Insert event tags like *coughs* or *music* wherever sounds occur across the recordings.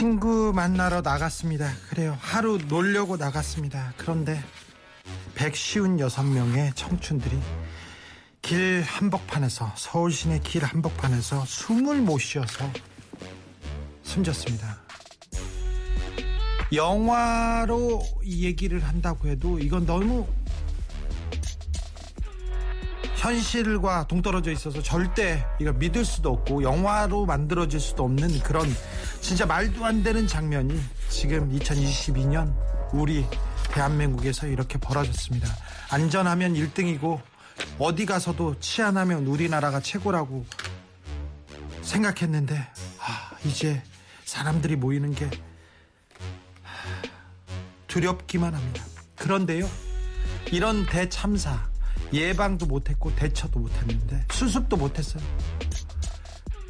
친구 만나러 나갔습니다. 그래요. 하루 놀려고 나갔습니다. 그런데 156명의 청춘들이 길 한복판에서 서울 시내 길 한복판에서 숨을 못 쉬어서 숨졌습니다. 영화로 이 얘기를 한다고 해도 이건 너무 현실과 동떨어져 있어서 절대 이거 믿을 수도 없고 영화로 만들어질 수도 없는 그런 진짜 말도 안 되는 장면이 지금 2022년 우리 대한민국에서 이렇게 벌어졌습니다. 안전하면 1등이고 어디 가서도 치안하면 우리나라가 최고라고 생각했는데 아, 이제 사람들이 모이는 게 두렵기만 합니다. 그런데요, 이런 대참사 예방도 못했고 대처도 못했는데 수습도 못했어요.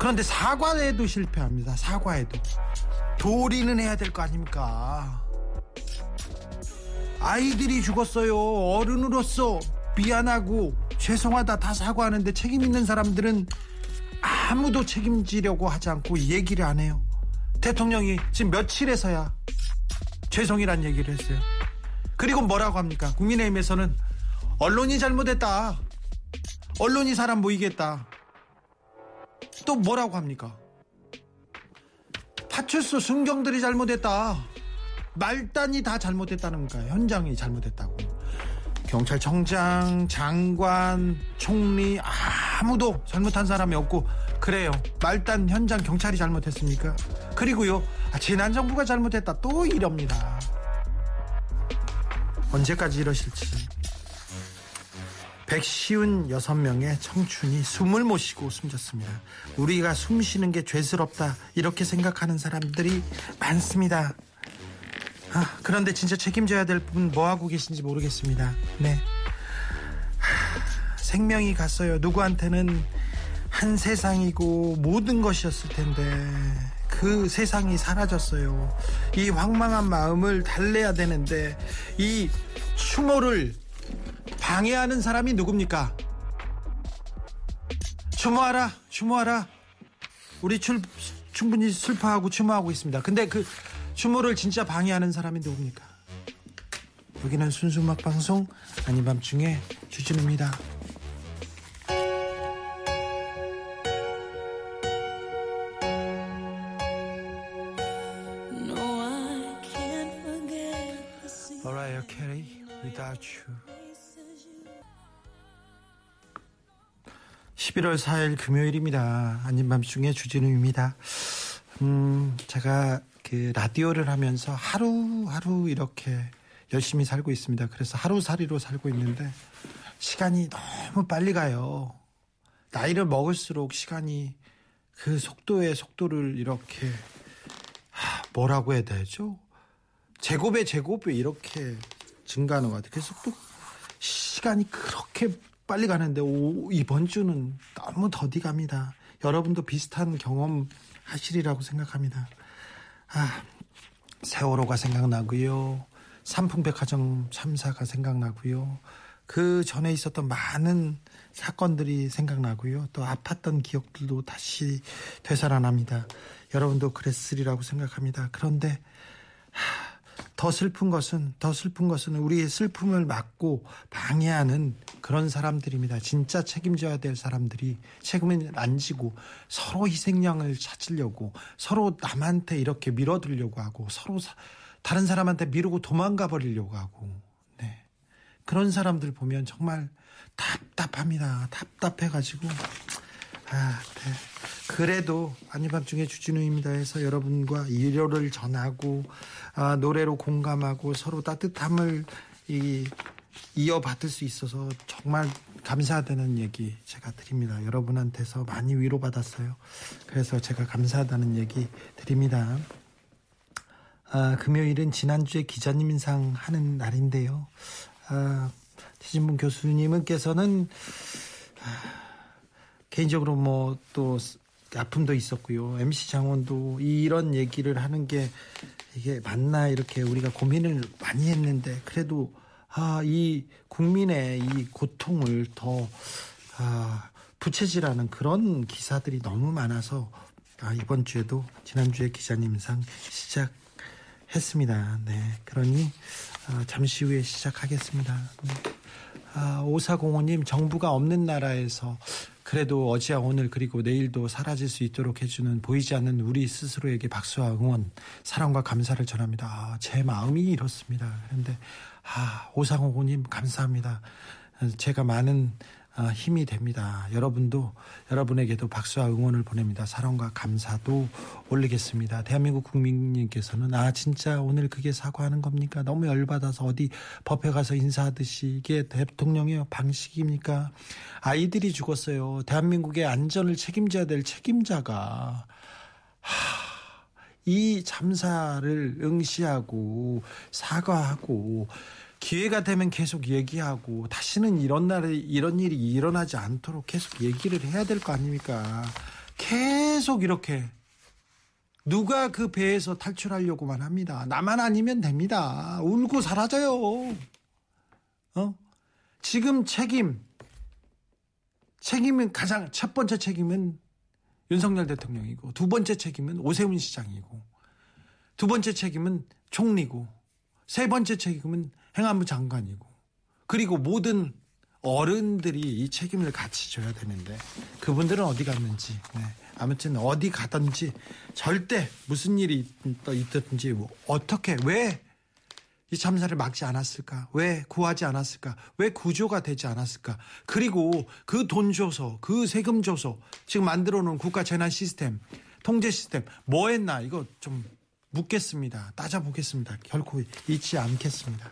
그런데 사과에도 실패합니다. 사과에도 도리는 해야 될 거 아닙니까? 아이들이 죽었어요. 어른으로서 미안하고 죄송하다 다 사과하는데 책임 있는 사람들은 아무도 책임지려고 하지 않고 얘기를 안 해요. 대통령이 지금 며칠에서야 죄송이란 얘기를 했어요. 그리고 뭐라고 합니까? 국민의힘에서는 언론이 잘못했다. 언론이 사람 모이겠다. 또 뭐라고 합니까? 파출소 순경들이 잘못했다. 말단이 다 잘못했다는 거야. 현장이 잘못했다고. 경찰청장, 장관, 총리 아무도 잘못한 사람이 없고 그래요. 말단 현장 경찰이 잘못했습니까? 그리고요. 아, 지난 정부가 잘못했다. 또 이럽니다. 언제까지 이러실지. 156명의 청춘이 숨을 못 쉬고 숨졌습니다. 우리가 숨 쉬는 게 죄스럽다. 이렇게 생각하는 사람들이 많습니다. 아, 그런데 진짜 책임져야 될분 뭐 하고 계신지 모르겠습니다. 네. 하, 생명이 갔어요. 누구한테는 한 세상이고 모든 것이었을 텐데 그 세상이 사라졌어요. 이 황망한 마음을 달래야 되는데 이 추모를 방해하는 사람이 누굽니까? 추모하라, 추모하라. 우리 출, 충분히 슬퍼하고 추모하고 있습니다. 근데 그 추모를 진짜 방해하는 사람이 누굽니까? 여기는 순수 음악 방송 아닌 밤중에 주진우입니다. Mariah Carey, Without You. 11월 4일 금요일입니다. 아닌 밤중에 주진우입니다. 음, 제가 그 라디오를 하면서 하루하루 이렇게 열심히 살고 있습니다. 그래서 하루살이로 살고 있는데 시간이 너무 빨리 가요. 나이를 먹을수록 시간이 그 속도의 속도를 이렇게 하, 뭐라고 해야 되죠? 제곱의 제곱이 이렇게 증가하는 것 같아요. 그래서 또 시간이 그렇게 빨리 가는데 오, 이번 주는 너무 더디 갑니다. 여러분도 비슷한 경험 하시리라고 생각합니다. 아, 세월호가 생각나고요. 삼풍백화점 참사가 생각나고요. 그 전에 있었던 많은 사건들이 생각나고요. 또 아팠던 기억들도 다시 되살아납니다. 여러분도 그랬으리라고 생각합니다. 그런데 하, 더 슬픈 것은 더 슬픈 것은 우리의 슬픔을 막고 방해하는 그런 사람들입니다. 진짜 책임져야 될 사람들이 책임을 안 지고 서로 희생양을 찾으려고 서로 남한테 이렇게 밀어들려고 하고 서로 사, 다른 사람한테 미루고 도망가 버리려고 하고 네. 그런 사람들 보면 정말 답답합니다. 답답해 가지고 아, 네. 그래도 아니밤중에 주진우입니다 해서 여러분과 일요를 전하고 아, 노래로 공감하고 서로 따뜻함을 이, 이어받을 수 있어서 정말 감사하다는 얘기 제가 드립니다. 여러분한테서 많이 위로받았어요. 그래서 제가 감사하다는 얘기 드립니다. 아, 금요일은 지난주에 기자님 인상 하는 날인데요. 아, 최진문 교수님께서는 아, 개인적으로 뭐 또 아픔도 있었고요. MC 장원도 이런 얘기를 하는 게 이게 맞나 이렇게 우리가 고민을 많이 했는데 그래도 아, 이 국민의 이 고통을 더 아, 부채질하는 그런 기사들이 너무 많아서 아, 이번 주에도 지난주에 기자님상 시작했습니다. 네, 그러니 아, 잠시 후에 시작하겠습니다. 네. 아, 5405님 정부가 없는 나라에서 그래도 어제와 오늘 그리고 내일도 사라질 수 있도록 해주는 보이지 않는 우리 스스로에게 박수와 응원, 사랑과 감사를 전합니다. 아, 제 마음이 이렇습니다. 그런데 아, 오상호님 감사합니다. 제가 많은 아, 힘이 됩니다. 여러분도 여러분에게도 박수와 응원을 보냅니다. 사랑과 감사도 올리겠습니다. 대한민국 국민님께서는 아 진짜 오늘 그게 사과하는 겁니까? 너무 열받아서 어디 법회 가서 인사하듯이 이게 대통령의 방식입니까? 아이들이 죽었어요. 대한민국의 안전을 책임져야 될 책임자가 하, 이 참사를 응시하고 사과하고 기회가 되면 계속 얘기하고 다시는 이런 날에 이런 일이 일어나지 않도록 계속 얘기를 해야 될 거 아닙니까? 계속 이렇게 누가 그 배에서 탈출하려고만 합니다. 나만 아니면 됩니다. 울고 사라져요. 어? 지금 책임 책임은 가장 첫 번째 책임은 윤석열 대통령이고 두 번째 책임은 오세훈 시장이고 두 번째 책임은 총리고 세 번째 책임은 행안부 장관이고 그리고 모든 어른들이 이 책임을 같이 져야 되는데 그분들은 어디 갔는지 네. 아무튼 어디 가든지 절대 무슨 일이 있든지 뭐 어떻게 왜 이 참사를 막지 않았을까? 왜 구하지 않았을까? 왜 구조가 되지 않았을까? 그리고 그 돈 줘서 그 세금 줘서 지금 만들어 놓은 국가 재난 시스템 통제 시스템 뭐 했나 이거 좀 묻겠습니다. 따져보겠습니다. 결코 잊지 않겠습니다.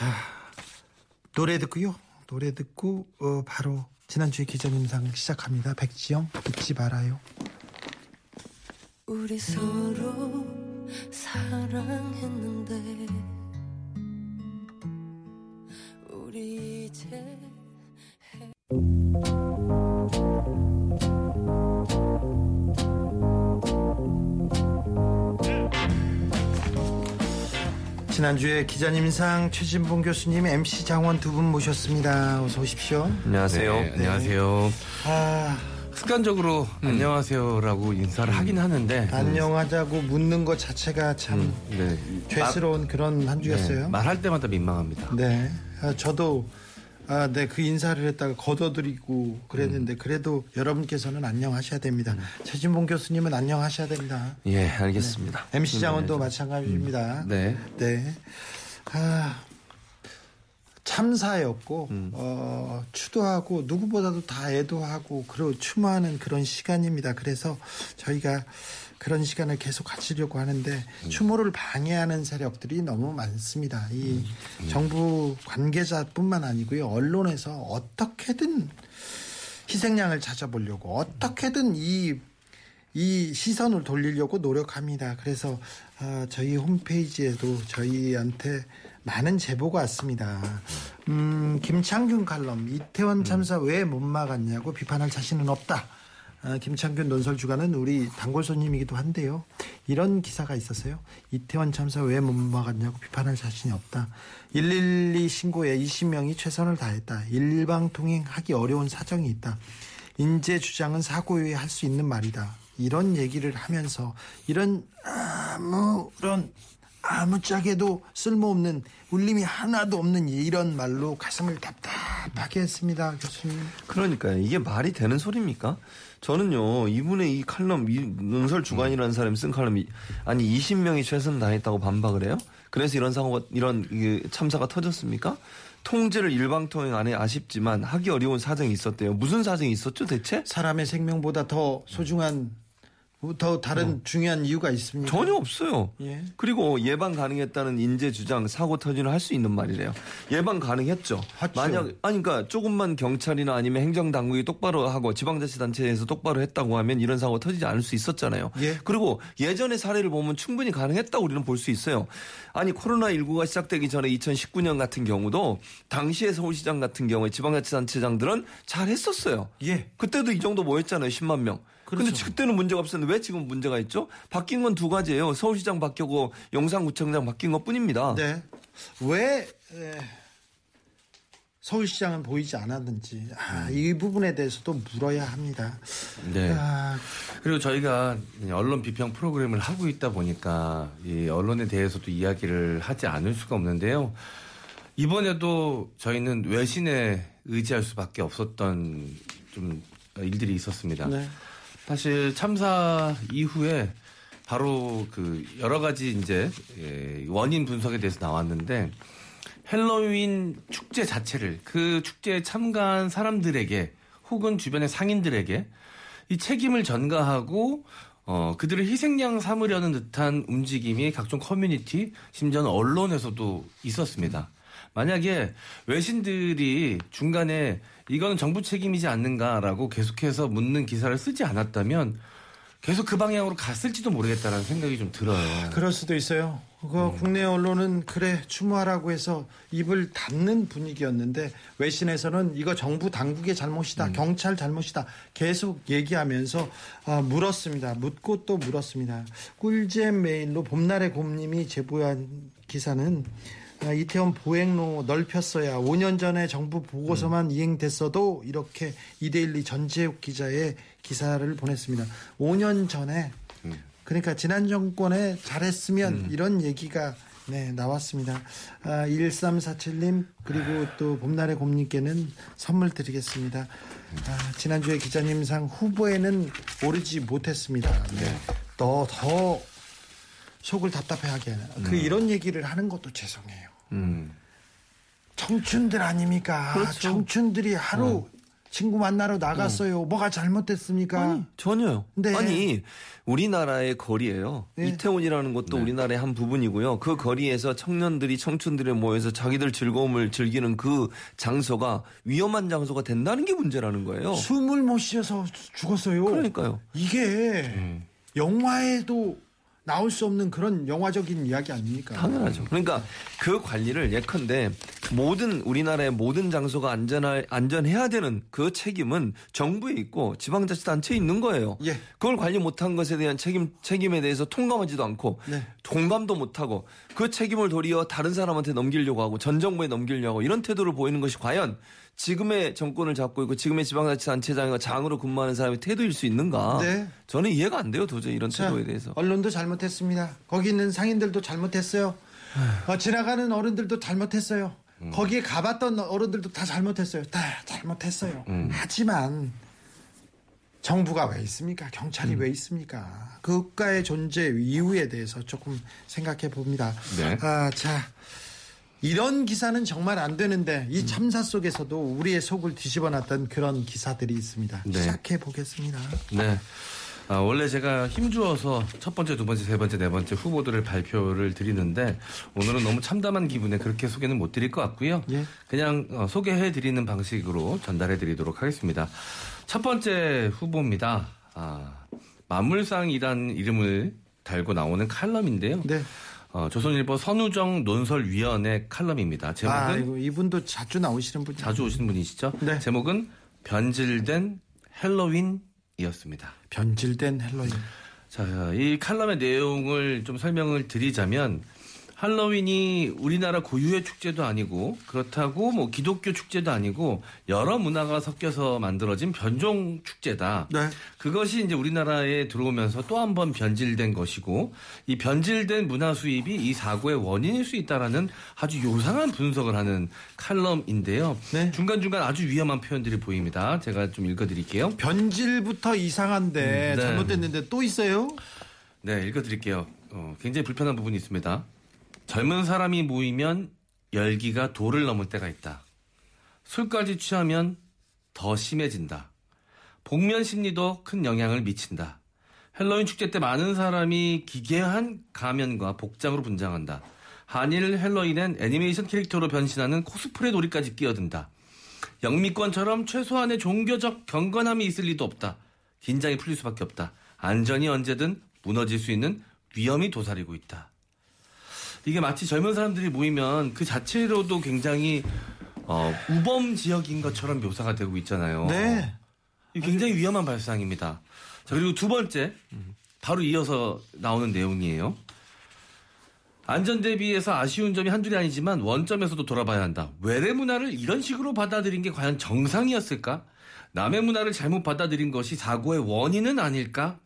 아, 노래 듣고요. 노래 듣고 어, 바로 지난주에 기자님상 시작합니다. 백지영 잊지 말아요. 우리 서로 사랑했는데 우리 이제 지난주에 기자님상 최진봉 교수님, MC 장원 두 분 모셨습니다. 어서 오십시오. 안녕하세요. 네, 안녕하세요. 아, 습관적으로 안녕하세요라고 인사를 하긴 하는데 안녕하자고 묻는 것 자체가 참 네. 죄스러운 그런 한 주였어요. 네, 말할 때마다 민망합니다. 네. 아, 저도 아, 네, 그 인사를 했다가 걷어드리고 그랬는데 그래도 여러분께서는 안녕하셔야 됩니다. 최진봉 교수님은 안녕하셔야 됩니다. 예, 알겠습니다. MC 장원도 마찬가지입니다. 네. 네. 아, 참사였고, 어, 추도하고, 누구보다도 다 애도하고, 그리고 추모하는 그런 시간입니다. 그래서 저희가 그런 시간을 계속 가지려고 하는데, 추모를 방해하는 세력들이 너무 많습니다. 이 정부 관계자뿐만 아니고요. 언론에서 어떻게든 희생양을 찾아보려고, 어떻게든 이이 시선을 돌리려고 노력합니다. 그래서 아, 저희 홈페이지에도 저희한테 많은 제보가 왔습니다. 음, 김창균 칼럼 이태원 참사 왜 못 막았냐고 비판할 자신은 없다. 아, 김창균 논설 주간은 우리 단골 손님이기도 한데요. 이런 기사가 있었어요. 이태원 참사 왜 못 막았냐고 비판할 자신이 없다. 112 신고에 20명이 최선을 다했다. 일방 통행하기 어려운 사정이 있다. 인재 주장은 사고 이후에 할 수 있는 말이다. 이런 얘기를 하면서 이런 아무런 아무짝에도 쓸모없는 울림이 하나도 없는 이런 말로 가슴을 답답하게 했습니다, 교수님. 그러니까 이게 말이 되는 소리입니까? 저는요 이분의 이 칼럼 이 논설 주관이라는 사람이 쓴 칼럼이 아니 20명이 최선 다했다고 반박을 해요? 그래서 이런 사고가 이런 이 참사가 터졌습니까? 통제를 일방통행 안해 아쉽지만 하기 어려운 사정이 있었대요. 무슨 사정이 있었죠 대체? 사람의 생명보다 더 소중한 더 다른 중요한 이유가 있습니까? 전혀 없어요. 예. 그리고 예방 가능했다는 인재 주장 사고 터지는 할수 있는 말이래요. 예방 가능했죠. 하죠. 만약 아니 그러니까 조금만 경찰이나 아니면 행정 당국이 똑바로 하고 지방자치단체에서 똑바로 했다고 하면 이런 사고 터지지 않을 수 있었잖아요. 예. 그리고 예전의 사례를 보면 충분히 가능했다고 우리는 볼 수 있어요. 아니 코로나 19가 시작되기 전에 2019년 같은 경우도 당시의 서울시장 같은 경우에 지방자치단체장들은 잘 했었어요. 예. 그때도 이 정도 모였잖아요. 10만 명. 근데 그렇죠. 그때는 문제가 없었는데 왜 지금 문제가 있죠? 바뀐 건 두 가지예요. 서울시장 바뀌고 영산구청장 바뀐 것 뿐입니다. 네. 왜 에, 서울시장은 보이지 않았는지 아, 이 부분에 대해서도 물어야 합니다. 네. 아, 그리고 저희가 언론 비평 프로그램을 하고 있다 보니까 이 언론에 대해서도 이야기를 하지 않을 수가 없는데요. 이번에도 저희는 외신에 의지할 수밖에 없었던 좀 일들이 있었습니다. 네. 사실 참사 이후에 바로 그 여러 가지 이제 예, 원인 분석에 대해서 나왔는데 헬로윈 축제 자체를 그 축제에 참가한 사람들에게 혹은 주변의 상인들에게 이 책임을 전가하고 어 그들을 희생양 삼으려는 듯한 움직임이 각종 커뮤니티 심지어는 언론에서도 있었습니다. 만약에 외신들이 중간에 이거는 정부 책임이지 않는가라고 계속해서 묻는 기사를 쓰지 않았다면 계속 그 방향으로 갔을지도 모르겠다라는 생각이 좀 들어요. 그럴 수도 있어요. 그 국내 언론은 그래 추모하라고 해서 입을 닫는 분위기였는데 외신에서는 이거 정부 당국의 잘못이다, 경찰 잘못이다 계속 얘기하면서 아, 물었습니다. 묻고 또 물었습니다. 꿀잼 메일로 봄날의 곰님이 제보한 기사는 아, 이태원 보행로 넓혔어야 5년 전에 정부 보고서만 이행됐어도 이렇게 이데일리 전재욱 기자의 기사를 보냈습니다. 5년 전에 그러니까 지난 정권에 잘했으면 이런 얘기가 네, 나왔습니다. 아, 1347님 그리고 또 봄날의 곰님께는 선물 드리겠습니다. 아, 지난주에 기자님상 후보에는 오르지 못했습니다. 네. 더 더 속을 답답해하게 하는 그 이런 얘기를 하는 것도 죄송해요. 음. 청춘들 아닙니까? 그렇죠. 청춘들이 하루 친구 만나러 나갔어요. 뭐가 잘못됐습니까? 아니, 전혀요. 네. 아니, 우리나라의 거리예요. 네. 이태원이라는 곳도 우리나라의 한 부분이고요. 그 거리에서 청년들이 청춘들이 모여서 자기들 즐거움을 즐기는 그 장소가 위험한 장소가 된다는 게 문제라는 거예요. 숨을 못 쉬어서 죽었어요. 그러니까요. 이게 영화에도 나올 수 없는 그런 영화적인 이야기 아닙니까? 당연하죠. 그러니까 그 관리를 예컨대 모든 우리나라의 모든 장소가 안전할 안전해야 되는 그 책임은 정부에 있고 지방자치단체에 있는 거예요. 예. 그걸 관리 못한 것에 대한 책임 책임에 대해서 통감하지도 않고 네. 공감도 못하고 그 책임을 도리어 다른 사람한테 넘기려고 하고 전 정부에 넘기려고 하고 이런 태도를 보이는 것이 과연 지금의 정권을 잡고 있고 지금의 지방자치단체장과 장으로 근무하는 사람의 태도일 수 있는가? 네. 저는 이해가 안 돼요 도저히 이런 자, 태도에 대해서. 언론도 잘못했습니다. 거기 있는 상인들도 잘못했어요. 어, 지나가는 어른들도 잘못했어요. 거기에 가봤던 어른들도 다 잘못했어요. 다 잘못했어요. 하지만 정부가 왜 있습니까? 경찰이 왜 있습니까? 그 국가의 존재 이유에 대해서 조금 생각해 봅니다. 네. 아, 자. 이런 기사는 정말 안 되는데 이 참사 속에서도 우리의 속을 뒤집어 놨던 그런 기사들이 있습니다. 네. 시작해 보겠습니다. 네. 아, 원래 제가 힘주어서 첫 번째, 두 번째, 세 번째, 네 번째 후보들을 발표를 드리는데 오늘은 너무 참담한 기분에 그렇게 소개는 못 드릴 것 같고요. 예. 그냥 어, 소개해 드리는 방식으로 전달해 드리도록 하겠습니다. 첫 번째 후보입니다. 아, 만물상이란 이름을 달고 나오는 칼럼인데요. 네. 어, 조선일보 선우정 논설위원회 칼럼입니다. 제목은 아, 이분도 자주 나오시는 분이 자주 오시는 분이시죠? 네. 제목은 변질된 헬로윈이었습니다. 변질된 헬로윈. 자, 이 칼럼의 내용을 좀 설명을 드리자면 할로윈이 우리나라 고유의 축제도 아니고 그렇다고 뭐 기독교 축제도 아니고 여러 문화가 섞여서 만들어진 변종 축제다. 네. 그것이 이제 우리나라에 들어오면서 또 한 번 변질된 것이고 이 변질된 문화 수입이 이 사고의 원인일 수 있다라는 아주 요상한 분석을 하는 칼럼인데요. 네. 중간중간 아주 위험한 표현들이 보입니다. 제가 좀 읽어드릴게요. 변질부터 이상한데 음, 네. 잘못됐는데 또 있어요? 네, 읽어드릴게요. 어, 굉장히 불편한 부분이 있습니다. 젊은 사람이 모이면 열기가 도를 넘을 때가 있다. 술까지 취하면 더 심해진다. 복면 심리도 큰 영향을 미친다. 헬로윈 축제 때 많은 사람이 기괴한 가면과 복장으로 분장한다. 한일 헬로윈엔 애니메이션 캐릭터로 변신하는 코스프레 놀이까지 끼어든다. 영미권처럼 최소한의 종교적 경건함이 있을 리도 없다. 긴장이 풀릴 수밖에 없다. 안전이 언제든 무너질 수 있는 위험이 도사리고 있다. 이게 마치 젊은 사람들이 모이면 그 자체로도 굉장히 어, 우범 지역인 것처럼 묘사가 되고 있잖아요. 네. 굉장히 위험한 발상입니다. 자, 그리고 두 번째, 바로 이어서 나오는 내용이에요. 안전 대비해서 아쉬운 점이 한둘이 아니지만 원점에서도 돌아봐야 한다. 외래 문화를 이런 식으로 받아들인 게 과연 정상이었을까? 남의 문화를 잘못 받아들인 것이 사고의 원인은 아닐까?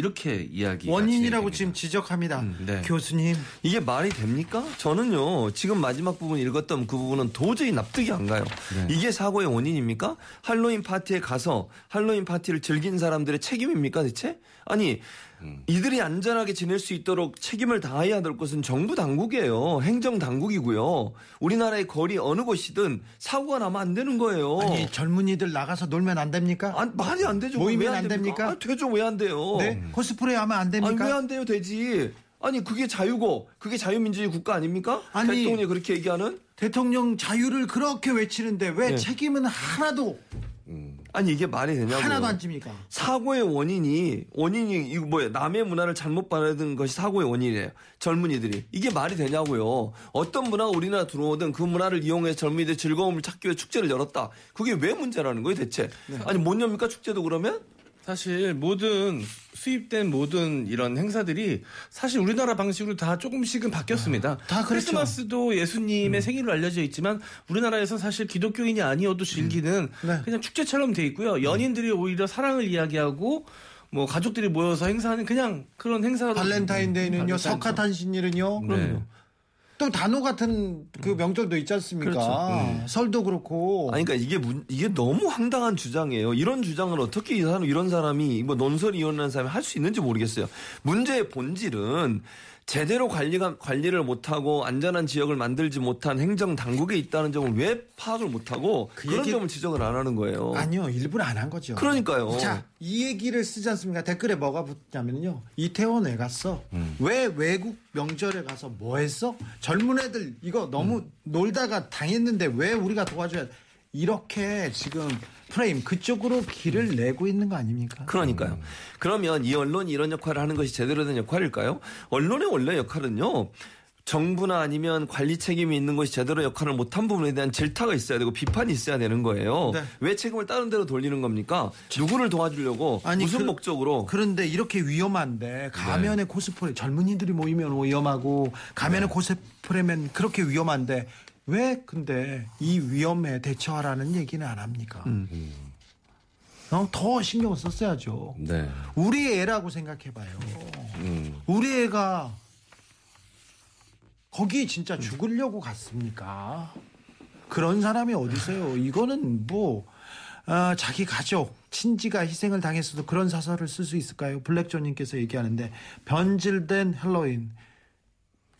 이렇게 이야기. 원인이라고 지금 지적합니다. 음, 네. 교수님. 이게 말이 됩니까? 저는요, 지금 마지막 부분 읽었던 그 부분은 도저히 납득이 안 가요. 네. 이게 사고의 원인입니까? 할로윈 파티에 가서 할로윈 파티를 즐긴 사람들의 책임입니까, 대체? 아니, 음. 이들이 안전하게 지낼 수 있도록 책임을 다해야 될 것은 정부 당국이에요. 행정 당국이고요. 우리나라의 거리 어느 곳이든 사고가 나면 안 되는 거예요. 아니 젊은이들 나가서 놀면 안 됩니까? 안, 말이 안 되죠. 모이면 안 됩니까? 아, 되죠. 왜 안 돼요? 네? 코스프레 하면 안 됩니까? 왜 안 돼요? 되지. 아니, 그게 자유고, 그게 자유민주주의 국가 아닙니까? 아니, 대통령이 그렇게 얘기하는? 대통령 자유를 그렇게 외치는데 왜 네. 책임은 하나도 아니, 이게 말이 되냐고요. 하나도 안 집니까? 사고의 원인이, 원인이, 이거 뭐예요? 남의 문화를 잘못 받아든 것이 사고의 원인이래요. 젊은이들이. 이게 말이 되냐고요. 어떤 문화가 우리나라 들어오든 그 문화를 이용해서 젊은이들 즐거움을 찾기 위해 축제를 열었다. 그게 왜 문제라는 거예요, 대체? 아니, 못 엽니까, 축제도 그러면? 사실 모든 수입된 모든 이런 행사들이 사실 우리나라 방식으로 다 조금씩은 바뀌었습니다. 다 그렇죠. 크리스마스도 예수님의 생일로 알려져 있지만 우리나라에서 사실 기독교인이 아니어도 즐기는 네. 그냥 축제처럼 돼 있고요. 연인들이 오히려 사랑을 이야기하고 뭐 가족들이 모여서 행사하는 그냥 그런 행사로 발렌타인데이는요, 발렌타인 석가탄신일은요, 네. 또 단오 같은 그 명절도 있지 않습니까? 그렇죠. 설도 그렇고. 아니, 그러니까 이게 문- 이게 너무 황당한 주장이에요. 이런 주장을 어떻게 이 사람, 이런 사람이 뭐 논설이 일어나는 사람이 할 수 있는지 모르겠어요. 문제의 본질은 제대로 관리가 관리를 못하고 안전한 지역을 만들지 못한 행정 당국에 있다는 점을 왜 파악을 못하고 그 그런 얘기- 점을 지적을 안 하는 거예요. 아니요, 일부러 안 한 거죠. 그러니까요. 자, 이 얘기를 쓰지 않습니까? 댓글에 뭐가 붙냐면요. 이태원 왜 갔어? 음. 왜 외국 명절에 가서 뭐 했어? 젊은 애들 이거 너무 음. 놀다가 당했는데 왜 우리가 도와줘야 돼? 이렇게 지금 프레임 그쪽으로 길을 내고 있는 거 아닙니까? 그러니까요. 그러면 이 언론이 이런 역할을 하는 것이 제대로 된 역할일까요? 언론의 원래 역할은요. 정부나 아니면 관리 책임이 있는 것이 제대로 역할을 못한 부분에 대한 질타가 있어야 되고 비판이 있어야 되는 거예요. 네. 왜 책임을 다른 데로 돌리는 겁니까? 누구를 도와주려고 아니, 무슨 그- 목적으로? 그런데 이렇게 위험한데 가면에 코스프레 젊은이들이 모이면 위험하고 가면에 코스프레면 그렇게 위험한데 왜 근데 이 위험에 대처하라는 얘기는 안 합니까? 어, 더 신경 썼어야죠. 네. 우리 애라고 생각해봐요. 음. 우리 애가 거기 진짜 죽으려고 갔습니까? 그런 사람이 어디 있어요? 이거는 뭐 아, 자기 가족, 친지가 희생을 당했어도 그런 사설을 쓸 수 있을까요? 블랙존님께서 얘기하는데 변질된 헬로윈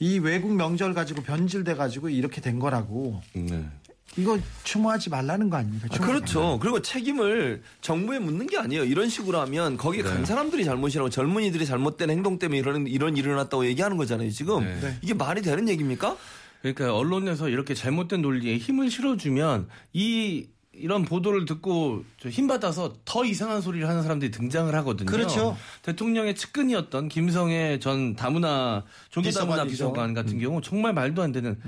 이 외국 명절 가지고 변질돼 가지고 이렇게 된 거라고 네. 이거 추모하지 말라는 거 아닙니까? 아, 그렇죠. 그리고 책임을 정부에 묻는 게 아니에요. 이런 식으로 하면 거기 간 사람들이 잘못이라고 젊은이들이 잘못된 행동 때문에 이런 이런 일이 일어났다고 얘기하는 거잖아요. 지금 네. 이게 말이 되는 얘기입니까? 그러니까 언론에서 이렇게 잘못된 논리에 힘을 실어주면 이 이런 보도를 듣고 저 힘받아서 더 이상한 소리를 하는 사람들이 등장을 하거든요. 그렇죠. 대통령의 측근이었던 김성애 전 다문화 조기다문화 비서관이죠. 비서관 같은 경우 정말 말도 안 되는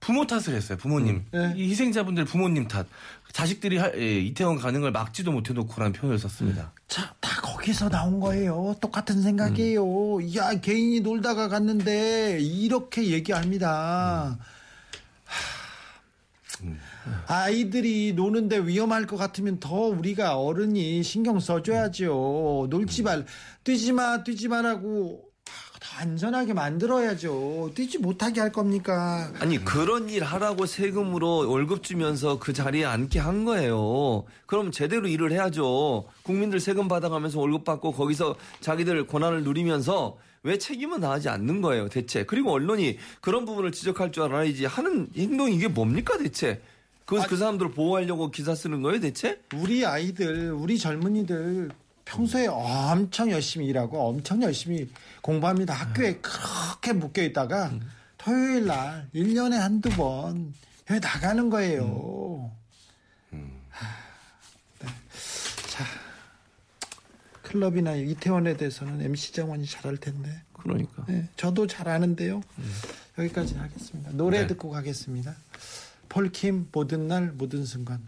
부모 탓을 했어요. 부모님 네. 이 희생자분들 부모님 탓. 자식들이 하- 예, 이태원 가는 걸 막지도 못해놓고라는 표현을 썼습니다. 자, 다 거기서 나온 거예요. 똑같은 생각이에요. 야, 개인이 놀다가 갔는데 이렇게 얘기합니다. 하, 아이들이 노는데 위험할 것 같으면 더 우리가 어른이 신경 써줘야죠. 놀지 말, 뛰지 마, 뛰지 마라고 더 안전하게 만들어야죠. 뛰지 못하게 할 겁니까? 아니 그런 일 하라고 세금으로 월급 주면서 그 자리에 앉게 한 거예요. 그럼 제대로 일을 해야죠. 국민들 세금 받아가면서 월급 받고 거기서 자기들 권한을 누리면서 왜 책임은 다하지 않는 거예요, 대체. 그리고 언론이 그런 부분을 지적할 줄 알아야지 하는 행동이 이게 뭡니까, 대체? 그, 그 사람들을 보호하려고 기사 쓰는 거예요, 대체? 우리 아이들, 우리 젊은이들 평소에 엄청 열심히 일하고 엄청 열심히 공부합니다. 학교에 그렇게 묶여 있다가 토요일 날 1년에 한두 번 여기 나가는 거예요. 하, 네. 자, 클럽이나 이태원에 대해서는 MC 장원이 잘할 텐데. 그러니까. 네, 저도 잘 아는데요. 여기까지 하겠습니다. 노래 네. 듣고 가겠습니다. 폴킴 모든 날 모든 순간.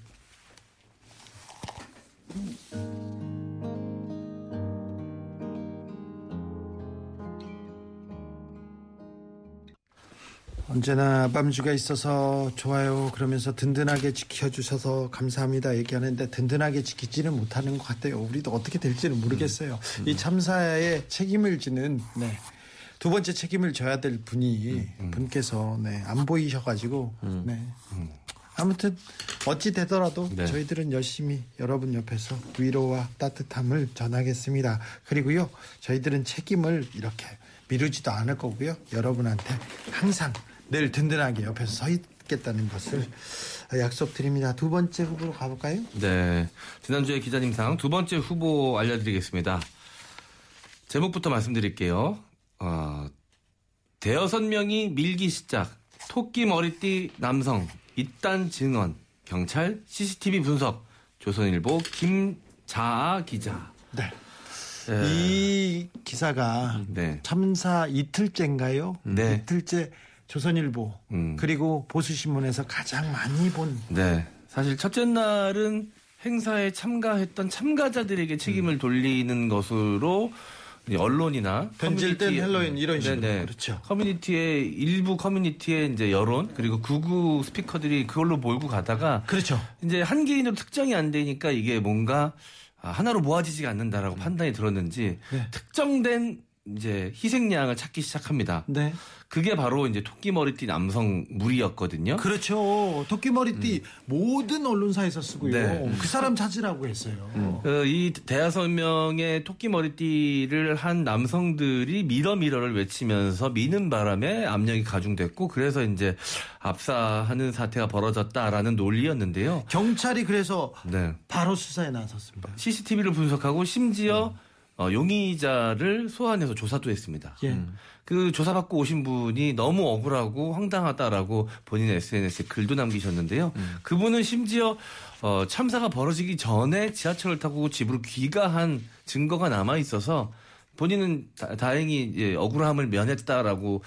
언제나 밤주가 있어서 좋아요. 그러면서 든든하게 지켜주셔서 감사합니다. 얘기하는데 든든하게 지키지는 못하는 것 같아요. 우리도 어떻게 될지는 모르겠어요. 이 참사에 책임을 지는 네. 두 번째 책임을 져야 될 분이 분께서 네, 안 보이셔가지고 네. 아무튼 어찌 되더라도 네. 저희들은 열심히 여러분 옆에서 위로와 따뜻함을 전하겠습니다. 그리고요 저희들은 책임을 이렇게 미루지도 않을 거고요 여러분한테 항상 늘 든든하게 옆에서 서 있겠다는 것을 약속드립니다. 두 번째 후보로 가볼까요? 네. 지난주에 기자님상 두 번째 후보 알려드리겠습니다. 제목부터 말씀드릴게요. 어, 대여섯 명이 밀기 시작. 토끼 머리띠 남성. 입단 증언. 경찰 CCTV 분석. 조선일보 김자아 기자. 네. 네. 이 기사가 네. 참사 이틀째인가요? 네. 이틀째 조선일보 음. 그리고 보수신문에서 가장 많이 본 네. 사실 첫째 날은 행사에 참가했던 참가자들에게 책임을 돌리는 것으로 이 언론이나 변질된 헬로윈 이런 식으로. 네네. 그렇죠. 커뮤니티의 일부 커뮤니티의 이제 여론 그리고 극우 스피커들이 그걸로 몰고 가다가 그렇죠. 이제 한 개인으로 특정이 안 되니까 이게 뭔가 아, 하나로 모아지지가 음. 않는다라고 판단이 들었는지 네. 특정된 이제 희생양을 찾기 시작합니다. 네. 그게 바로 이제 토끼 머리띠 남성 무리였거든요. 그렇죠. 토끼 머리띠 모든 언론사에서 쓰고요. 네. 그 사람 찾으라고 했어요. 그이 대여섯 명의 토끼 머리띠를 한 남성들이 미러 미러를 외치면서 미는 바람에 압력이 가중됐고 그래서 이제 압사하는 사태가 벌어졌다라는 논리였는데요. 경찰이 그래서 네. 바로 수사에 나섰습니다. CCTV를 분석하고 심지어 어, 용의자를 소환해서 조사도 했습니다. 예. 그 조사받고 오신 분이 너무 억울하고 황당하다라고 본인의 SNS에 글도 남기셨는데요. 그분은 심지어 어, 참사가 벌어지기 전에 지하철을 타고 집으로 귀가한 증거가 남아 있어서 본인은 다, 행히 예, 억울함을 면했다라고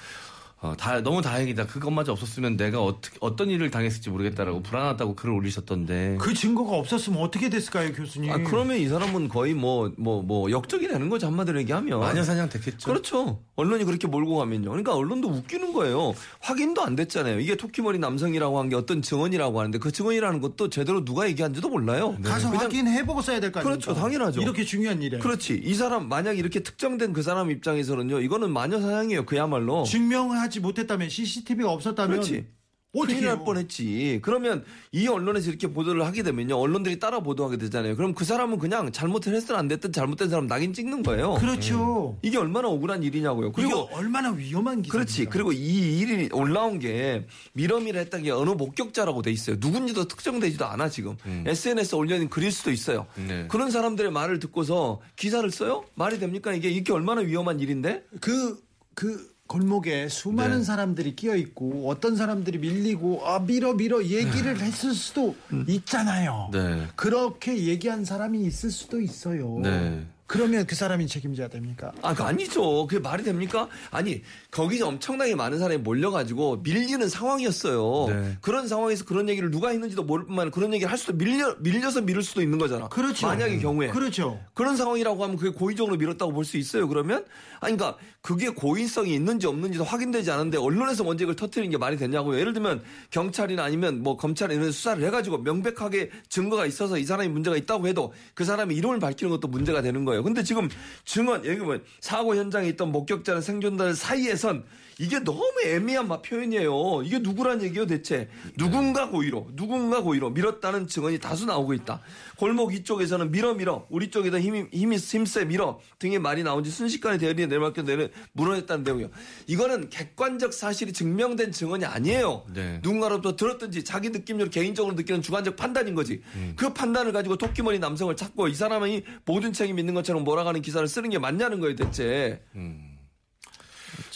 어, 다, 너무 다행이다. 그것마저 없었으면 내가 어떻게, 어떤 일을 당했을지 모르겠다라고 불안하다고 글을 올리셨던데. 그 증거가 없었으면 어떻게 됐을까요, 교수님? 아, 그러면 이 사람은 거의 뭐, 뭐, 뭐, 역적이 되는 거죠. 한마디로 얘기하면. 마녀 사냥 됐겠죠. 그렇죠. 언론이 그렇게 몰고 가면요. 그러니까 언론도 웃기는 거예요. 확인도 안 됐잖아요. 이게 토끼머리 남성이라고 한 게 어떤 증언이라고 하는데 그 증언이라는 것도 제대로 누가 얘기한지도 몰라요. 가서 그냥 확인해보고 써야 될 거 아닙니까? 그렇죠. 당연하죠. 이렇게 중요한 일에. 그렇지. 이 사람 만약 이렇게 특정된 그 사람 입장에서는요. 이거는 마녀 사냥이에요. 그야말로. 증명하 지 못했다면 CCTV가 없었다면 그렇지. 어떻게 큰일 날 해요? 뻔했지. 그러면 이 언론에서 이렇게 보도를 하게 되면요. 언론들이 따라 보도하게 되잖아요. 그럼 그 사람은 그냥 잘못을 했든 안 됐든 잘못된 사람 낙인 찍는 거예요. 그렇죠. 이게 얼마나 억울한 일이냐고요. 그리고 얼마나 위험한 기사 그렇지. 그리고 이 일이 올라온 게 미러미를 했다는 게 어느 목격자라고 돼 있어요. 누군지도 특정되지도 않아 지금. SNS에 올려진 글일 수도 있어요. 네. 그런 사람들의 말을 듣고서 기사를 써요? 말이 됩니까? 이게 이게 얼마나 위험한 일인데? 그, 그 골목에 수많은 네. 사람들이 끼어 있고 어떤 사람들이 밀리고 아 밀어 밀어 얘기를 했을 수도 있잖아요. 네. 그렇게 얘기한 사람이 있을 수도 있어요. 네. 그러면 그 사람이 책임져야 됩니까? 아, 그 아니죠. 그게 말이 됩니까? 아니, 거기 엄청나게 많은 사람이 몰려가지고 밀리는 상황이었어요. 네. 그런 상황에서 그런 얘기를 누가 했는지도 모를 뿐만 아니라 그런 얘기를 할 수도 밀려, 밀려서 밀을 수도 있는 거잖아. 그렇죠. 만약의 경우에. 그렇죠. 그런 상황이라고 하면 그게 고의적으로 밀었다고 볼 수 있어요. 그러면 아니 그러니까 그게 고의성이 있는지 없는지도 확인되지 않은데 언론에서 먼저 이걸 터트리는 게 말이 되냐고요. 예를 들면 경찰이나 아니면 뭐 검찰이 이런 수사를 해가지고 명백하게 증거가 있어서 이 사람이 문제가 있다고 해도 그 사람의 이름을 밝히는 것도 문제가 되는 거예요. 근데 지금 증언 여기 뭐 사고 현장에 있던 목격자나 생존자들 사이에선 이게 너무 애매한 막 표현이에요. 이게 누구란 얘기예요 대체? 누군가 고의로 누군가 고의로 밀었다는 증언이 다수 나오고 있다. 골목 이쪽에서는 밀어 밀어 우리 쪽에다 힘이 힘이 힘세 밀어 등의 말이 나온지 순식간에 대리에 내려맞게 내려 물어냈다는 내용이요. 이거는 객관적 사실이 증명된 증언이 아니에요. 네. 누군가로부터 들었든지 자기 느낌으로 개인적으로 느끼는 주관적 판단인 거지. 그 판단을 가지고 토끼머리 남성을 찾고 이 사람이 모든 책임 있는 것처럼 것처럼 몰아가는 기사를 쓰는 게 맞냐는 거예요, 대체.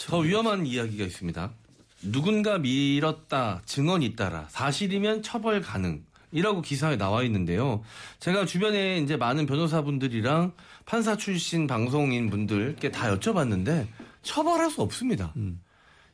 더 위험한 이야기가 있습니다. 누군가 밀었다, 증언이 잇따라, 사실이면 처벌 가능. 이라고 기사에 나와 있는데요. 제가 주변에 이제 많은 변호사분들이랑 판사 출신 방송인 분들께 다 여쭤봤는데 처벌할 수 없습니다.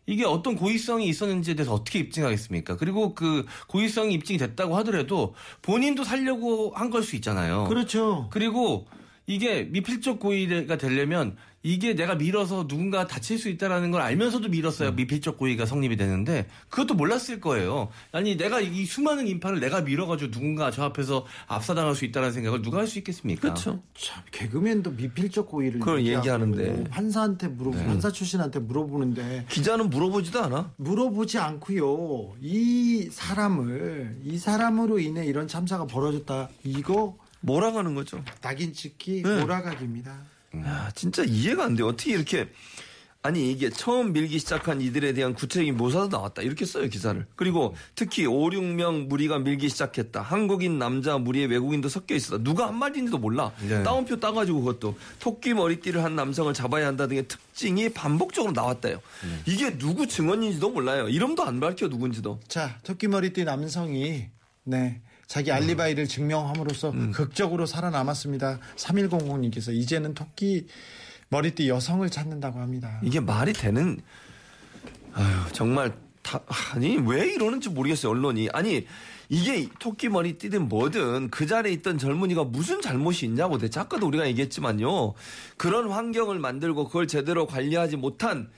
이게 어떤 고의성이 있었는지에 대해서 어떻게 입증하겠습니까? 그리고 그 고의성이 입증이 됐다고 하더라도 본인도 살려고 한 걸 수 있잖아요. 그렇죠. 그리고 이게 미필적 고의가 되려면 이게 내가 밀어서 누군가 다칠 수 있다라는 걸 알면서도 밀었어야 미필적 고의가 성립이 되는데 그것도 몰랐을 거예요. 아니 내가 이 수많은 인파를 내가 밀어가지고 누군가 저 앞에서 압사당할 수 있다는 생각을 누가 할 수 있겠습니까? 그렇죠. 참 개그맨도 미필적 고의를 그걸 얘기하는데. 판사한테 물어 네. 판사 출신한테 물어보는데 기자는 물어보지도 않아. 물어보지 않고요. 이 사람을 이 사람으로 인해 이런 참사가 벌어졌다. 이거 몰아가는 거죠. 낙인 찍기 네. 몰아가기입니다. 야, 진짜 이해가 안 돼. 어떻게 이렇게 아니 이게 처음 밀기 시작한 이들에 대한 구체적인 묘사도 나왔다. 이렇게 써요 기사를. 그리고 특히 5, 6명 무리가 밀기 시작했다. 한국인 남자 무리에 외국인도 섞여 있었다. 누가 한 말인지도 몰라. 네. 따옴표 따가지고 그것도 토끼 머리띠를 한 남성을 잡아야 한다 등의 특징이 반복적으로 나왔다요. 이게 누구 증언인지도 몰라요. 이름도 안 밝혀 누군지도. 자, 토끼 머리띠 남성이 네. 자기 알리바이를 증명함으로써 극적으로 살아남았습니다. 3100님께서 이제는 토끼 머리띠 여성을 찾는다고 합니다. 이게 말이 되는 아유 정말 다 아니 왜 이러는지 모르겠어요 언론이 아니 이게 토끼 머리 띠든 뭐든 그 자리에 있던 젊은이가 무슨 잘못이 있냐고 대체 아까도 우리가 얘기했지만요 그런 환경을 만들고 그걸 제대로 관리하지 못한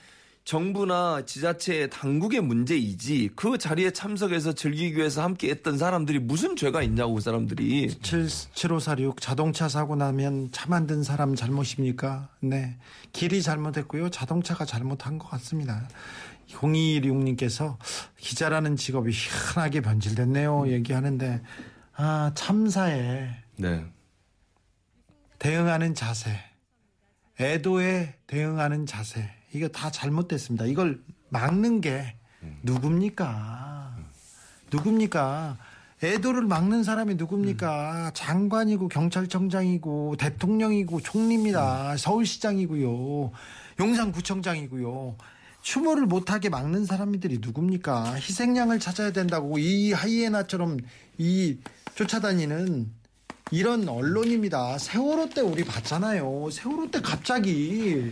정부나 지자체의 당국의 문제이지 그 자리에 참석해서 즐기기 위해서 함께 했던 사람들이 무슨 죄가 있냐고 그 사람들이 7546 자동차 사고 나면 차 만든 사람 잘못입니까? 네. 길이 잘못했고요. 자동차가 잘못한 것 같습니다. 0216님께서 기자라는 직업이 희한하게 변질됐네요. 얘기하는데 아, 참사에 네. 대응하는 자세, 애도에 대응하는 자세, 이거 다 잘못됐습니다. 이걸 막는 게 누굽니까? 누굽니까? 애도를 막는 사람이 누굽니까? 장관이고 경찰청장이고 대통령이고 총리입니다. 서울시장이고요. 용산구청장이고요. 추모를 못하게 막는 사람들이 누굽니까? 희생양을 찾아야 된다고 이 하이에나처럼 이 쫓아다니는 이런 언론입니다. 세월호 때 우리 봤잖아요. 세월호 때 갑자기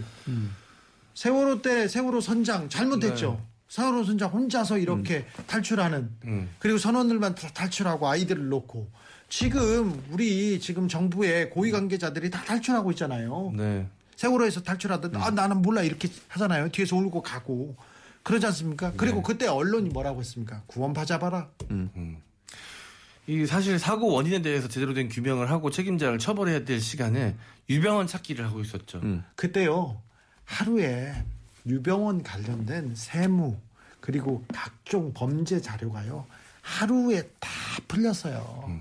세월호 때 세월호 선장 잘못했죠. 세월호 선장 혼자서 이렇게 탈출하는 음. 그리고 선원들만 다 탈출하고 아이들을 놓고 지금 우리 지금 정부의 고위 관계자들이 다 탈출하고 있잖아요. 네. 세월호에서 탈출하듯 아 나는 몰라 이렇게 하잖아요. 뒤에서 울고 가고 그러지 않습니까? 그리고 그때 언론이 뭐라고 했습니까? 구원파 잡아라. 이 사실 사고 원인에 대해서 제대로 된 규명을 하고 책임자를 처벌해야 될 시간에 유병원 찾기를 하고 있었죠. 음. 그때요 하루에 유병원 관련된 세무 그리고 각종 범죄 자료가요 하루에 다 풀렸어요.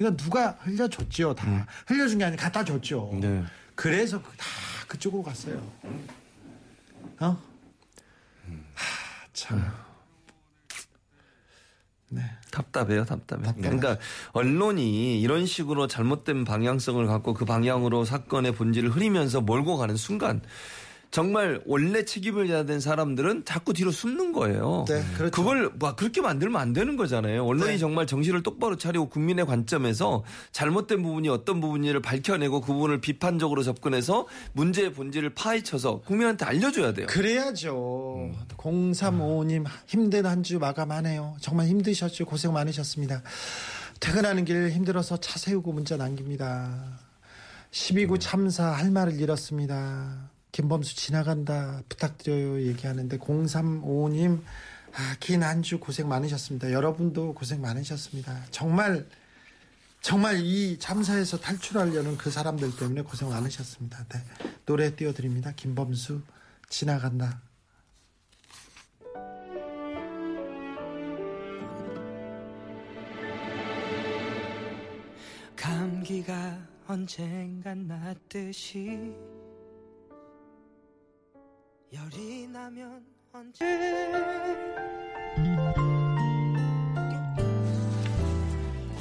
이거 누가 흘려줬지요 다 흘려준 게 아니라 갖다 줬죠. 네. 그래서 그- 다 그쪽으로 갔어요. 어? 하, 참. 네. 답답해요, 답답해. 그러니까 언론이 이런 식으로 잘못된 방향성을 갖고 그 방향으로 사건의 본질을 흐리면서 몰고 가는 순간 정말 원래 책임을 져야 되는 사람들은 자꾸 뒤로 숨는 거예요. 네, 그렇죠. 그걸 막 그렇게 만들면 안 되는 거잖아요. 언론이 네. 정말 정신을 똑바로 차리고 국민의 관점에서 잘못된 부분이 어떤 부분인지를 밝혀내고 그 부분을 비판적으로 접근해서 문제의 본질을 파헤쳐서 국민한테 알려줘야 돼요. 그래야죠. 0355님 힘든 한 주 마감하네요. 정말 힘드셨죠. 고생 많으셨습니다. 퇴근하는 길 힘들어서 차 세우고 문자 남깁니다. 12구 참사 할 말을 잃었습니다. 김범수 지나간다 부탁드려요 얘기하는데 0355님 아, 긴 한 주 고생 많으셨습니다. 여러분도 고생 많으셨습니다. 정말 정말 이 참사에서 탈출하려는 그 사람들 때문에 고생 많으셨습니다. 네. 노래 띄워드립니다. 김범수 지나간다. 감기가 언젠간 낫듯이 열이 나면 언제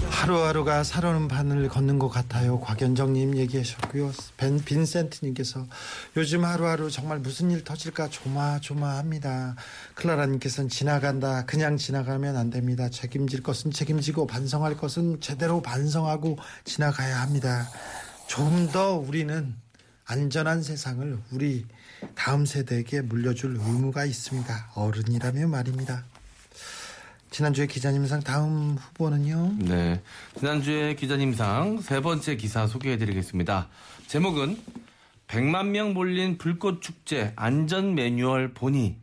하루하루가 살아오는 바늘 걷는 것 같아요. 곽연정님 얘기하셨고요. 벤 빈센트님께서 요즘 하루하루 정말 무슨 일 터질까 조마조마합니다. 클라라님께서는 지나간다. 그냥 지나가면 안 됩니다. 책임질 것은 책임지고 반성할 것은 제대로 반성하고 지나가야 합니다. 좀 더 우리는 안전한 세상을 우리 다음 세대에게 물려줄 의무가 있습니다. 어른이라면 말입니다. 지난주에 기자님상 다음 후보는요. 네. 지난주에 기자님상 세 번째 기사 소개해 드리겠습니다. 제목은 100만 명 몰린 불꽃 축제 안전 매뉴얼 보니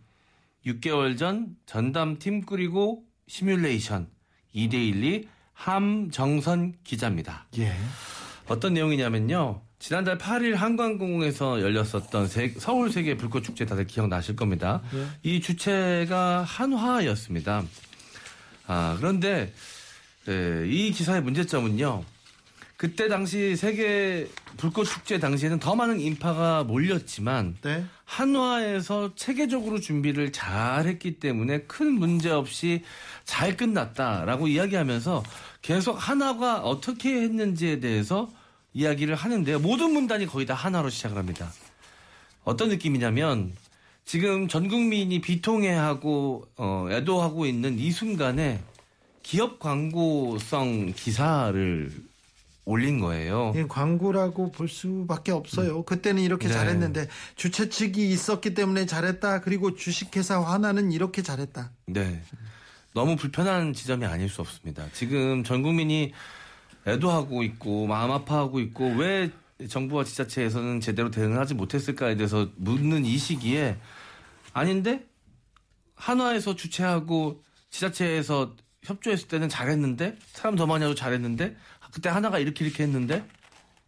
6개월 전 전담 팀 꾸리고 시뮬레이션 2대1리 함정선 기자입니다. 예. 어떤 내용이냐면요. 지난달 8일 한강공원에서 열렸었던 세- 서울 세계 불꽃 축제 다들 기억나실 겁니다. 이 주체가 한화였습니다. 아, 그런데 예, 이 기사의 문제점은요. 그때 당시 세계 불꽃 축제 당시에는 더 많은 인파가 몰렸지만 네. 한화에서 체계적으로 준비를 잘 했기 때문에 큰 문제 없이 잘 끝났다라고 이야기하면서 계속 한화가 어떻게 했는지에 대해서 이야기를 하는데요. 모든 문단이 거의 다 한화로 시작을 합니다. 어떤 느낌이냐면 지금 전 국민이 비통해하고 어, 애도하고 있는 이 순간에 기업 광고성 기사를 올린 거예요. 이 광고라고 볼 수밖에 없어요. 그때는 이렇게 네. 잘했는데 주최 측이 있었기 때문에 잘했다. 그리고 주식회사 하나는 이렇게 잘했다. 네. 너무 불편한 지점이 아닐 수 없습니다. 지금 전 국민이 애도하고 있고 마음 아파하고 있고 왜 정부와 지자체에서는 제대로 대응을 하지 못했을까에 대해서 묻는 이 시기에 아닌데 한화에서 주최하고 지자체에서 협조했을 때는 잘했는데 사람 더 많이 하고 잘했는데 그때 하나가 이렇게 이렇게 했는데?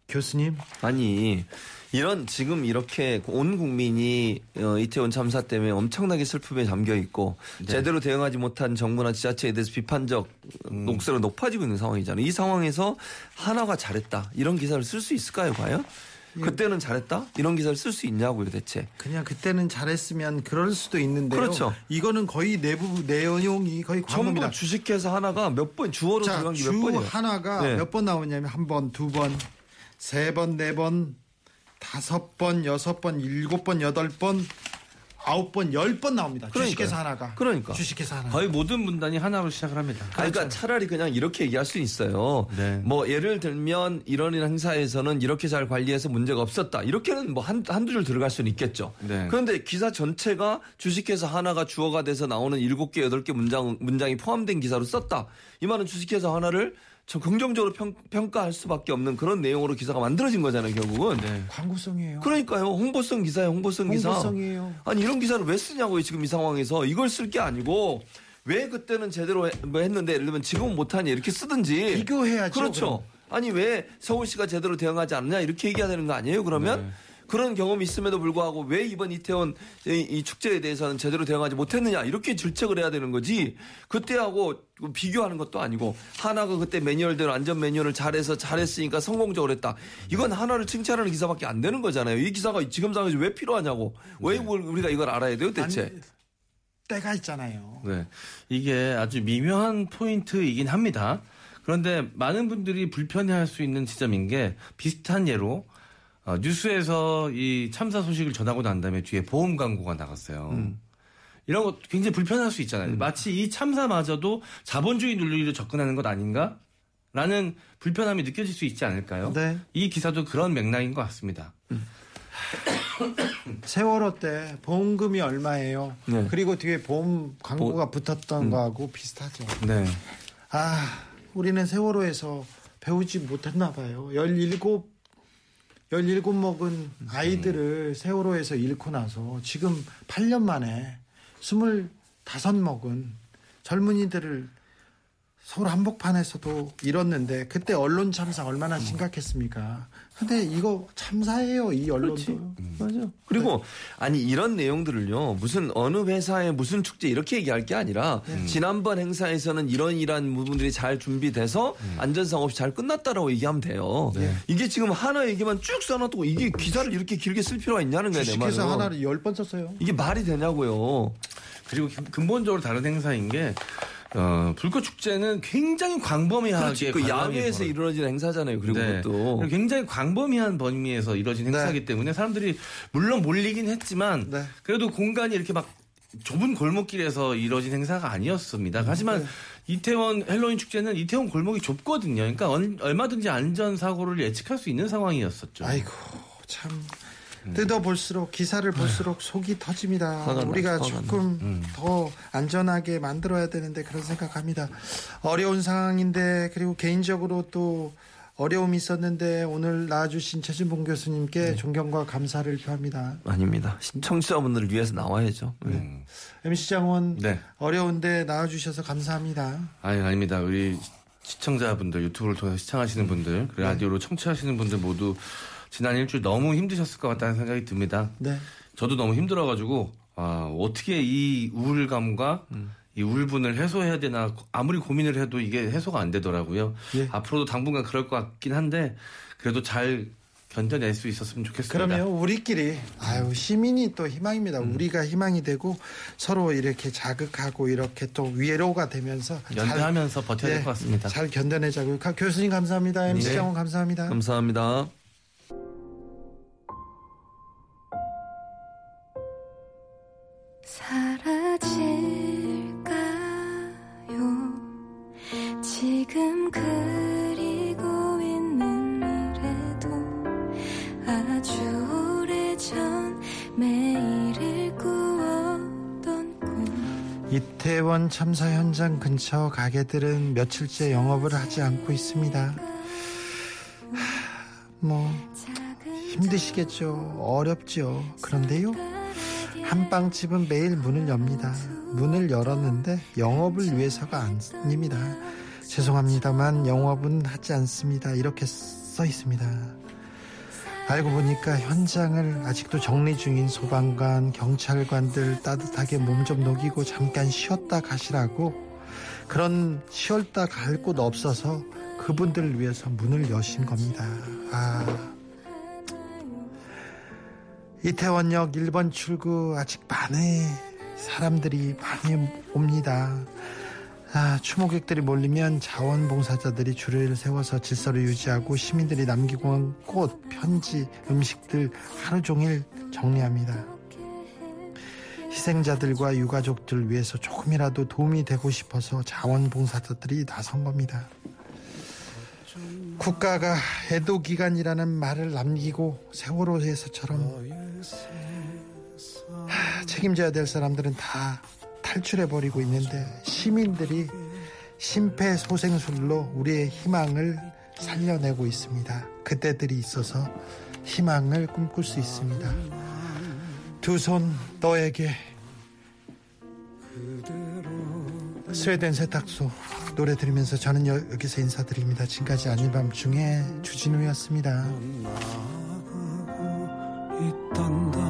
교수님, 아니 이런 지금 이렇게 온 국민이 어, 이태원 참사 때문에 엄청나게 슬픔에 잠겨 있고 제대로 대응하지 못한 정부나 지자체에 대해서 비판적 녹색으로 높아지고 있는 상황이잖아요. 이 상황에서 하나가 잘했다 이런 기사를 쓸 수 있을까요, 과연? 그때는 잘했다 이런 기사를 쓸 수 있냐고요, 대체? 그냥 그때는 잘했으면 그럴 수도 있는데요. 그렇죠. 이거는 거의 내부 내용이 거의 전부 광고입니다. 주식회사 하나가 몇 번 주어로 자, 들어간 게몇주 번이에요? 하나가 네. 몇번 나오냐면 한 번, 두 번, 세 번, 네 번, 다섯 번, 여섯 번, 일곱 번, 여덟 번, 아홉 번, 열 번 나옵니다. 그러니까요. 주식회사 하나가. 그러니까. 주식회사 하나. 거의 모든 문단이 하나로 시작을 합니다. 아니, 그러니까 차라리 그냥 이렇게 얘기할 수 있어요. 네. 뭐 예를 들면 이런 이런 행사에서는 이렇게 잘 관리해서 문제가 없었다. 이렇게는 뭐 한, 한두 줄 들어갈 수는 있겠죠. 네. 그런데 기사 전체가 주식회사 하나가 주어가 돼서 나오는 일곱 개 여덟 개 문장, 문장이 포함된 기사로 썼다. 이 말은 주식회사 하나를 좀 긍정적으로 평, 가할 수밖에 없는 그런 내용으로 기사가 만들어진 거잖아요, 결국은. 네. 광고성이에요. 그러니까요. 홍보성 기사예요, 홍보성 기사. 홍보성이에요. 아니 이런 기사를 왜 쓰냐고요 지금 이 상황에서 이걸 쓸 게 아니고 왜 그때는 제대로 해- 뭐 했는데 예를 들면 지금은 못하니 이렇게 쓰든지 비교해야죠, 그렇죠 아니 왜 서울시가 제대로 대응하지 않느냐 이렇게 얘기해야 되는 거 아니에요 그러면 네. 그런 경험이 있음에도 불구하고 왜 이번 이태원 이, 이 축제에 대해서는 제대로 대응하지 못했느냐 이렇게 질책을 해야 되는 거지 그때하고 비교하는 것도 아니고 하나가 그때 매뉴얼대로 안전 매뉴얼을 잘해서 잘했으니까 성공적으로 했다 이건 하나를 칭찬하는 기사밖에 안 되는 거잖아요 이 기사가 지금 상황에서 왜 필요하냐고 왜뭘 우리가 이걸 알아야 돼요 대체 아니, 때가 있잖아요. 네. 이게 아주 미묘한 포인트이긴 합니다. 그런데 많은 분들이 불편해할 수 있는 지점인 게 비슷한 예로 어, 뉴스에서 이 참사 소식을 전하고 난 다음에 뒤에 보험 광고가 나갔어요. 음. 이런 거 굉장히 불편할 수 있잖아요. 마치 이 참사마저도 자본주의 논리로 접근하는 것 아닌가? 라는 불편함이 느껴질 수 있지 않을까요? 네. 이 기사도 그런 맥락인 것 같습니다. *coughs* 세월호 때 보험금이 얼마예요? 네. 그리고 뒤에 보험 광고가 붙었던 거하고 비슷하죠. 네. 아, 우리는 세월호에서 배우지 못했나 봐요. 17, 17 먹은 아이들을 세월호에서 잃고 나서 지금 8년 만에 25 먹은 젊은이들을 서울 한복판에서도 잃었는데 그때 언론 참사 얼마나 심각했습니까? 근데 이거 참사예요, 이 언론도. 맞아. 그리고 아니 이런 내용들을요 무슨 어느 회사의 무슨 축제 이렇게 얘기할 게 아니라 지난번 행사에서는 이런 이런 부분들이 잘 준비돼서 안전상 없이 잘 끝났다라고 얘기하면 돼요. 이게 지금 하나 얘기만 쭉 써놔도 이게 기사를 이렇게 길게 쓸 필요가 있냐는 거예요. 말은. 하나를 10번 썼어요. 이게 말이 되냐고요. 그리고 근- 근본적으로 다른 행사인 게 어, 불꽃 축제는 굉장히 광범위하게. 그 야외에서 벌어- 이루어지는 행사잖아요. 그리고 네. 또 굉장히 광범위한 범위에서 이루어진 행사이기 때문에 사람들이 물론 몰리긴 했지만 네. 그래도 공간이 이렇게 막 좁은 골목길에서 이루어진 행사가 아니었습니다. 하지만 이태원 헬로윈 축제는 이태원 골목이 좁거든요. 그러니까 얼- 얼마든지 안전 사고를 예측할 수 있는 상황이었었죠. 아이고 참 뜯어 볼수록 기사를 볼수록 속이 터집니다. 우리가 조금 더 안전하게 만들어야 되는데 그런 생각합니다. 어려운 상황인데 그리고 개인적으로 또 어려움이 있었는데 오늘 나와주신 최진봉 교수님께 존경과 감사를 표합니다. 아닙니다. 시청자분들을 위해서 나와야죠. 네. MC 장원 네. 어려운데 나와주셔서 감사합니다. 아니 아닙니다. 우리 시청자분들 유튜브를 통해서 시청하시는 분들 그리고 라디오로 청취하시는 분들 모두 지난 일주일 너무 힘드셨을 것 같다는 생각이 듭니다. 네. 저도 너무 힘들어가지고 아, 어떻게 이 우울감과 이 우울분을 해소해야 되나 아무리 고민을 해도 이게 해소가 안 되더라고요. 예. 앞으로도 당분간 그럴 것 같긴 한데 그래도 잘 견뎌낼 수 있었으면 좋겠습니다. 그러면 우리끼리 아유 시민이 또 희망입니다. 음. 우리가 희망이 되고 서로 이렇게 자극하고 이렇게 또 위로가 되면서 잘- 연대하면서 버텨야 예, 될것 같습니다. 잘 견뎌내자고요. 가- 교수님 감사합니다. MC 네. 장원 감사합니다. 감사합니다. 사라질까요 지금 그리고 있는 미래도 아주 오래 전 매일을 꾸었던 꿈 이태원 참사 현장 근처 가게들은 며칠째 영업을 하지 않고 있습니다. 하, 뭐 힘드시겠죠. 어렵죠. 그런데요. 한빵집은 매일 문을 엽니다. 문을 열었는데 영업을 위해서가 아닙니다. 죄송합니다만 영업은 하지 않습니다. 이렇게 써 있습니다. 알고 보니까 현장을 아직도 정리 중인 소방관, 경찰관들 따뜻하게 몸 좀 녹이고 잠깐 쉬었다 가시라고 그런 쉬었다 갈 곳 없어서 그분들을 위해서 문을 여신 겁니다. 아. 이태원역 1번 출구 아직 많이 사람들이 많이 옵니다. 아, 추모객들이 몰리면 자원봉사자들이 줄을 세워서 질서를 유지하고 시민들이 남기고 온 꽃, 편지, 음식들 하루 종일 정리합니다. 희생자들과 유가족들 위해서 조금이라도 도움이 되고 싶어서 자원봉사자들이 나선 겁니다. 국가가 애도 기간이라는 말을 남기고 세월호에서처럼 하, 책임져야 될 사람들은 다 탈출해 버리고 있는데 시민들이 심폐소생술로 우리의 희망을 살려내고 있습니다. 그때들이 있어서 희망을 꿈꿀 수 있습니다. 두 손 너에게 스웨덴 세탁소 노래 들으면서 저는 여, 여기서 인사드립니다. 지금까지 아닌 밤중에 주진우였습니다. 一等等。